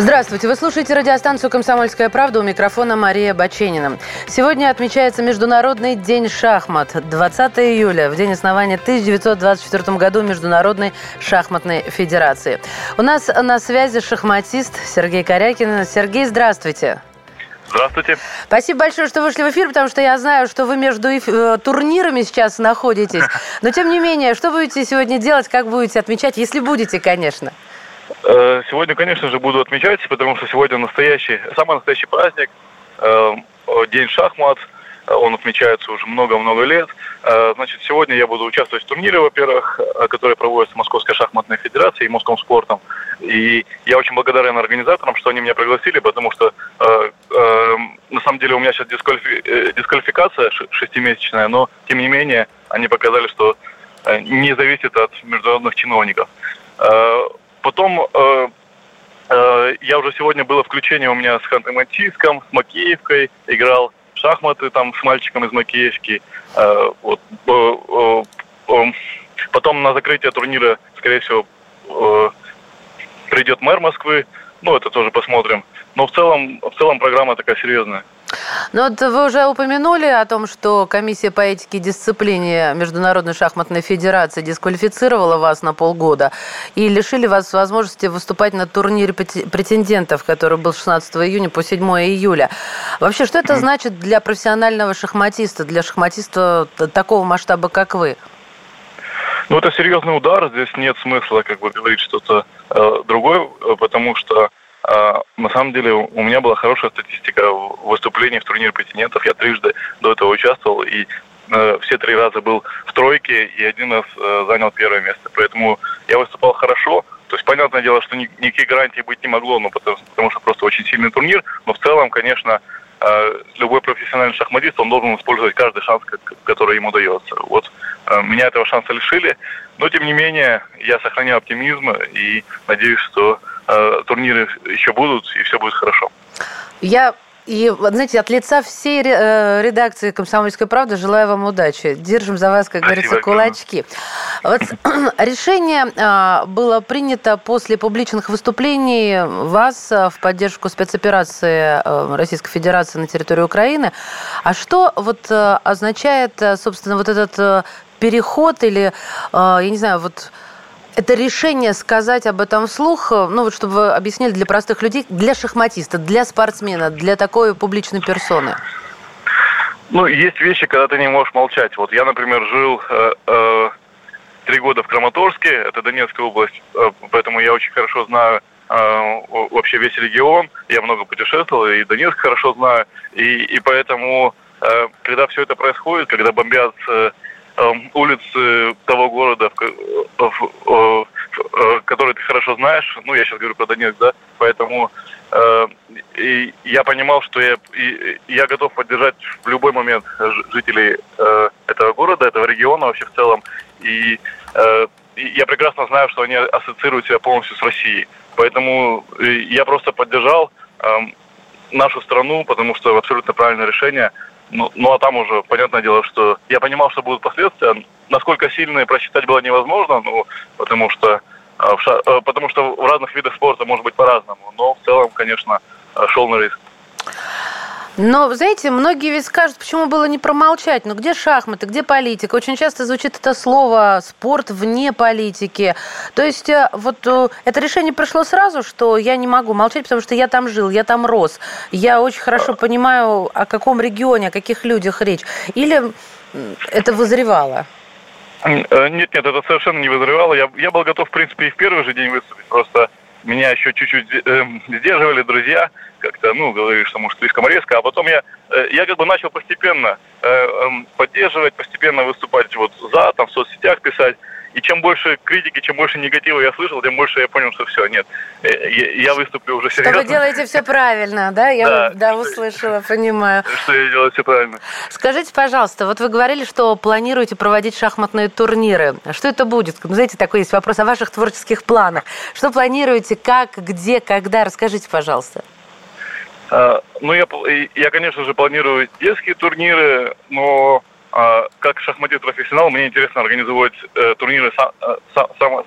Здравствуйте, вы слушаете радиостанцию «Комсомольская правда» у микрофона Мария Баченина. Сегодня отмечается Международный день шахмат. 20 июля, в день основания 1924 году Международной шахматной федерации. У нас на связи шахматист Сергей Корякин. Сергей, здравствуйте. Здравствуйте. Спасибо большое, что вышли в эфир, потому что я знаю, что вы между э, турнирами сейчас находитесь. Но, тем не менее, что будете сегодня делать, как будете отмечать, если будете, конечно? Э, сегодня, конечно же, буду отмечать, потому что сегодня настоящий, самый настоящий праздник, э, День шахмат. Он отмечается уже много-много лет. Э, значит, сегодня я буду участвовать в турнире, во-первых, который проводится Московской шахматной федерацией и Московским спортом. И я очень благодарен организаторам, что они меня пригласили, потому что э, э, на самом деле у меня сейчас дисквалифи... дисквалификация шестимесячная, но тем не менее они показали, что не зависит от международных чиновников. Потом э, э, я уже сегодня было включение у меня с Ханты-Мансийском, с Макеевкой, играл в шахматы там с мальчиком из Макеевки. Э, вот, э, э, э, потом на закрытие турнира, скорее всего, э, придет мэр Москвы. Ну, это тоже посмотрим. Но в целом, в целом программа такая серьезная. Ну вот вы уже упомянули о том, что комиссия по этике и дисциплине Международной шахматной федерации дисквалифицировала вас на полгода и лишили вас возможности выступать на турнире претендентов, который был 16 июня по 7 июля. Вообще, что это значит для профессионального шахматиста, для шахматиста такого масштаба, как вы? Ну, это серьезный удар. Здесь нет смысла как бы говорить что-то э, другое, потому что на самом деле у меня была хорошая статистика выступлений в турнире претендентов. Я трижды до этого участвовал и э, все три раза был в тройке и один раз э, занял первое место. Поэтому я выступал хорошо. То есть, понятное дело, что ни, никаких гарантий быть не могло, но потому, потому что просто очень сильный турнир. Но в целом, конечно, э, любой профессиональный шахматист, он должен использовать каждый шанс, который ему дается. Вот меня этого шанса лишили, но тем не менее я сохраняю оптимизм и надеюсь, что турниры еще будут, и все будет хорошо. Я и, знаете, от лица всей э, редакции «Комсомольской правды» желаю вам удачи. Держим за вас, как Спасибо, говорится, кулачки. Вот, решение э, было принято после публичных выступлений вас в поддержку спецоперации Российской Федерации на территории Украины. А что вот означает, собственно, вот этот переход или, я не знаю, вот это решение сказать об этом вслух, э, ну вот чтобы вы объяснили для простых людей, для шахматиста, для спортсмена, для такой публичной персоны? Ну, есть вещи, когда ты не можешь молчать. Вот я, например, жил э, э, три года в Краматорске, это Донецкая область, э, поэтому я очень хорошо знаю э, вообще весь регион. Я много путешествовал, и Донецк хорошо знаю. И, и поэтому, э, когда все это происходит, когда бомбят э, улицы того города, в, который ты хорошо знаешь. Ну, я сейчас говорю про Донецк, да, поэтому э, и я понимал, что я, и, я готов поддержать в любой момент жителей э, этого города, этого региона вообще в целом. И, э, и я прекрасно знаю, что они ассоциируют себя полностью с Россией. Поэтому я просто поддержал э, нашу страну, потому что абсолютно правильное решение – ну, ну а там уже, понятное дело, что я понимал, что будут последствия. Насколько сильные просчитать было невозможно, ну, потому что, а, в ша... Э, потому что в разных видах спорта может быть по-разному. Но в целом, конечно, э, шел на риск. Но, знаете, многие ведь скажут, почему было не промолчать. Но где шахматы, где политика? Очень часто звучит это слово «спорт вне политики». То есть э, вот э, это решение пришло сразу, что я не могу молчать, потому что я там жил, я там рос. Я очень хорошо понимаю, о каком регионе, о каких людях речь. Или это вызревало? Э, нет, нет, это совершенно не вызревало. Я, я был готов, в принципе, и в первый же день выступить. Просто меня еще чуть-чуть э, сдерживали друзья как-то, ну, говоришь, что, может, слишком резко, а потом я, э, я как бы начал постепенно э, эм, поддерживать, постепенно выступать вот за, там, в соцсетях писать, и чем больше критики, чем больше негатива я слышал, тем больше я понял, что все, нет, э, я, выступлю уже серьезно. Что вы делаете все правильно, да? Я да, да услышала, понимаю. Что я делаю все правильно. Скажите, пожалуйста, вот вы говорили, что планируете проводить шахматные турниры. Что это будет? Ну, знаете, такой есть вопрос о ваших творческих планах. Что планируете, как, где, когда? Расскажите, пожалуйста. Ну, я, я, конечно же, планирую детские турниры, но как шахматист-профессионал мне интересно организовывать турниры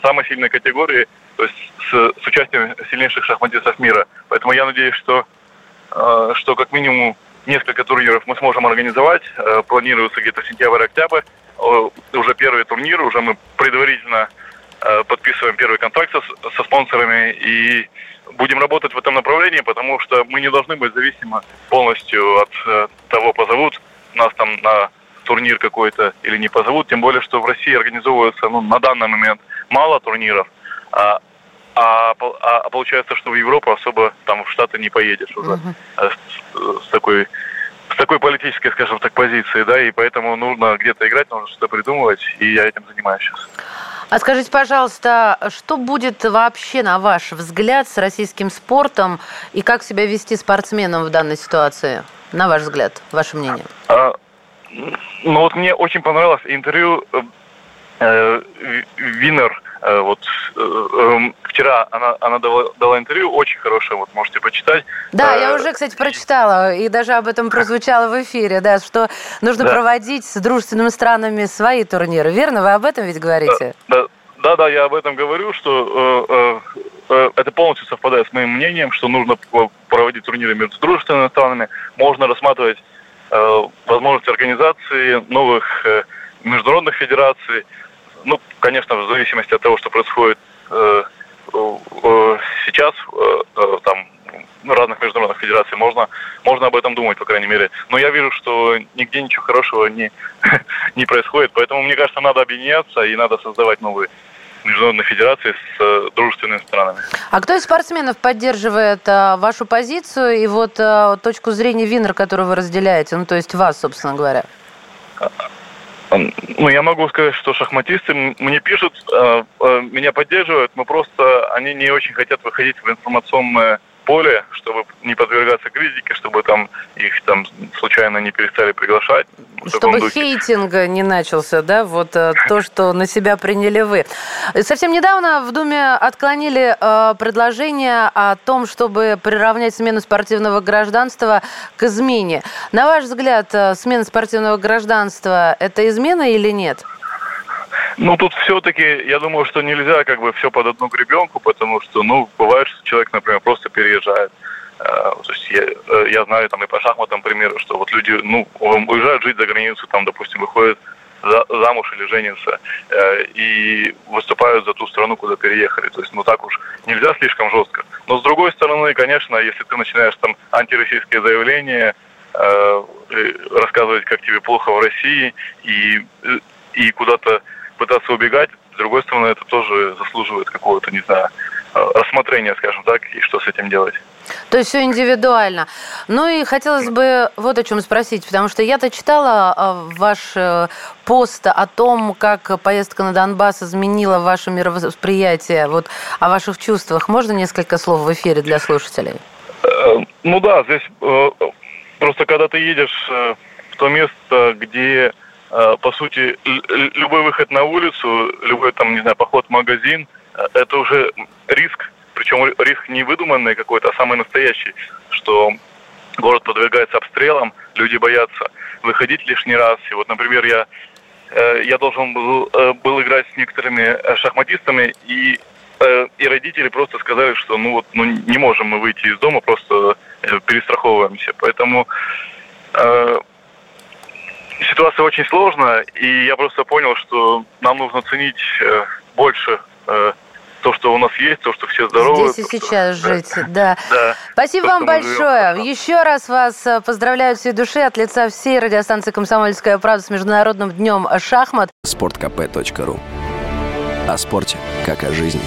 самой сильной категории, то есть с, с участием сильнейших шахматистов мира. Поэтому я надеюсь, что, что как минимум несколько турниров мы сможем организовать. Планируется где-то сентябрь-октябрь. Уже первый турнир, уже мы предварительно подписываем первый контракт со, со спонсорами и будем работать в этом направлении, потому что мы не должны быть зависимы полностью от э, того, позовут нас там на турнир какой-то или не позовут. Тем более, что в России организовывается ну, на данный момент мало турниров, а, а, а, а получается, что в Европу особо там в Штаты не поедешь уже uh-huh. с, с такой с такой политической, скажем так, позиции, да, и поэтому нужно где-то играть, нужно что-то придумывать, и я этим занимаюсь сейчас. А скажите, пожалуйста, что будет вообще, на ваш взгляд, с российским спортом и как себя вести спортсменам в данной ситуации? На ваш взгляд, ваше мнение? А, ну вот мне очень понравилось интервью э, э Винер Э, вот э, эм, вчера она, она дала, дала интервью, очень хорошее, вот можете почитать. Да, я э, уже, кстати, прочитала, и даже об этом прозвучало в эфире, да, что нужно да. проводить с дружественными странами свои турниры, верно? Вы об этом ведь говорите? Да, да, да, я об этом говорю, что э, э, это полностью совпадает с моим мнением, что нужно проводить турниры между дружественными странами, можно рассматривать э, возможность организации новых э, международных федераций, ну, конечно, в зависимости от того, что происходит э, сейчас, там, разных международных федераций, можно, можно об этом думать, по крайней мере. Но я вижу, что нигде ничего хорошего не, не происходит, поэтому, мне кажется, надо объединяться и надо создавать новые международные федерации с э, дружественными странами. А кто из спортсменов поддерживает а, вашу позицию и вот а, точку зрения Винер, которую вы разделяете, ну то есть вас, собственно говоря? Ну, я могу сказать, что шахматисты мне пишут, меня поддерживают, но просто они не очень хотят выходить в информационное поле, чтобы не подвергаться критике, чтобы там их там случайно не перестали приглашать. Чтобы хейтинг не начался, да, вот э, то, что на себя приняли вы. Совсем недавно в Думе отклонили э, предложение о том, чтобы приравнять смену спортивного гражданства к измене. На ваш взгляд, э, смена спортивного гражданства – это измена или нет? Ну, тут все-таки, я думаю, что нельзя как бы все под одну гребенку, потому что, ну, бывает, что человек, например, просто переезжает. Э, то есть я, э, я знаю там и по шахматам примеры, что вот люди, ну, уезжают жить за границу, там, допустим, выходят за, замуж или женятся э, и выступают за ту страну, куда переехали. То есть, ну так уж нельзя слишком жестко. Но с другой стороны, конечно, если ты начинаешь там антироссийские заявления, рассказывать, как тебе плохо в России и, и куда-то пытаться убегать. С другой стороны, это тоже заслуживает какого-то, не знаю, э, рассмотрения, скажем так, и что с этим делать. То есть все индивидуально. Ну и хотелось бы вот о чем спросить, потому что я-то читала э, ваш э, пост о том, как поездка на Донбасс изменила ваше мировосприятие, вот о ваших чувствах. Можно несколько слов в эфире для слушателей? Ну да, здесь просто когда ты едешь в то место, где по сути, любой выход на улицу, любой там, не знаю, поход в магазин, э, это уже риск, причем риск не выдуманный какой-то, а самый настоящий, что город подвергается обстрелам, люди боятся выходить лишний раз. И вот, например, я э, я должен был, был играть с некоторыми шахматистами, и, и родители просто сказали, что ну вот ну, не можем мы выйти из дома, просто перестраховываемся. Поэтому ситуация очень сложная, и я просто понял, что нам нужно ценить э, больше э, то, что у нас есть, то, что все здоровы. Здесь и сейчас что, жить, да. да. Спасибо то, вам большое. Живем. Еще раз вас э, поздравляю всей души от лица всей радиостанции «Комсомольская правда» с Международным днем шахмат. Спорткп.ру О спорте, как о жизни.